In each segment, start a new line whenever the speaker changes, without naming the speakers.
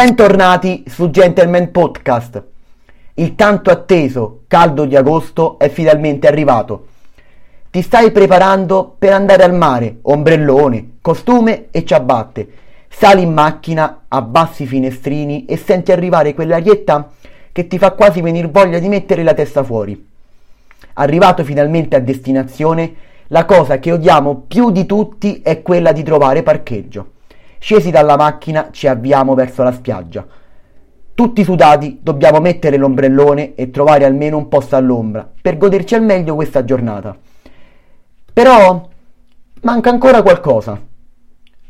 Bentornati su Gentleman Podcast. Il tanto atteso caldo di agosto è finalmente arrivato. Ti stai preparando per andare al mare, ombrellone, costume e ciabatte. Sali in macchina, abbassi i finestrini e senti arrivare quell'arietta che ti fa quasi venire voglia di mettere la testa fuori. Arrivato finalmente a destinazione, la cosa che odiamo più di tutti è quella di trovare parcheggio. Scesi dalla macchina ci avviamo verso la spiaggia. Tutti sudati dobbiamo mettere l'ombrellone e trovare almeno un posto all'ombra per goderci al meglio questa giornata. Però manca ancora qualcosa.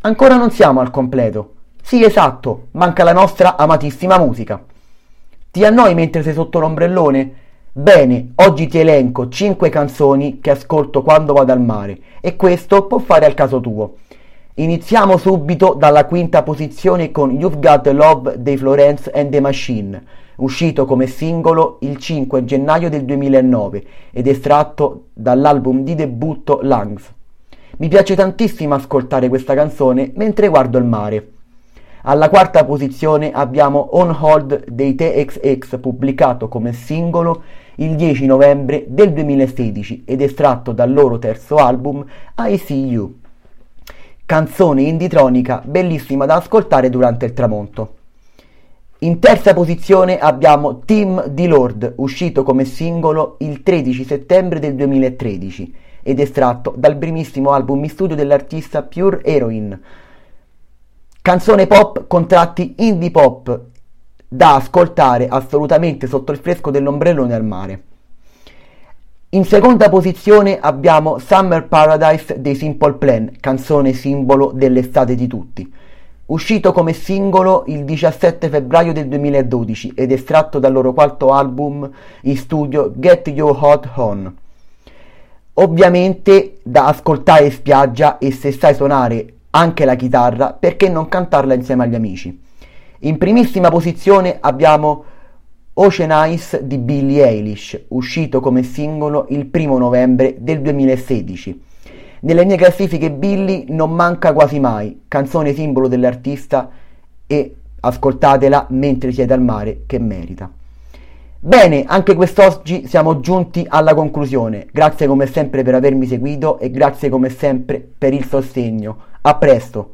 Ancora non siamo al completo. Sì, esatto, manca la nostra amatissima musica. Ti annoi mentre sei sotto l'ombrellone? Bene, oggi ti elenco 5 canzoni che ascolto quando vado al mare e questo può fare al caso tuo. Iniziamo subito dalla quinta posizione con You've Got Love dei Florence and the Machine, uscito come singolo il 5 gennaio del 2009 ed estratto dall'album di debutto Lungs. Mi piace tantissimo ascoltare questa canzone mentre guardo il mare. Alla quarta posizione abbiamo On Hold dei TXX pubblicato come singolo il 10 novembre del 2016 ed estratto dal loro terzo album I See You canzone inditronica bellissima da ascoltare durante il tramonto. In terza posizione abbiamo Team di Lord, uscito come singolo il 13 settembre del 2013 ed estratto dal primissimo album in studio dell'artista Pure Heroine. Canzone pop con tratti indie pop da ascoltare assolutamente sotto il fresco dell'ombrellone al mare. In seconda posizione abbiamo Summer Paradise dei Simple Plan, canzone simbolo dell'estate di tutti. Uscito come singolo il 17 febbraio del 2012 ed estratto dal loro quarto album in studio Get Your Hot On. Ovviamente da ascoltare in spiaggia e se sai suonare anche la chitarra, perché non cantarla insieme agli amici? In primissima posizione abbiamo Ocean Eyes di Billie Eilish, uscito come singolo il primo novembre del 2016. Nelle mie classifiche Billie non manca quasi mai, canzone simbolo dell'artista e ascoltatela mentre siete al mare che merita. Bene, anche quest'oggi siamo giunti alla conclusione. Grazie come sempre per avermi seguito e grazie come sempre per il sostegno. A presto!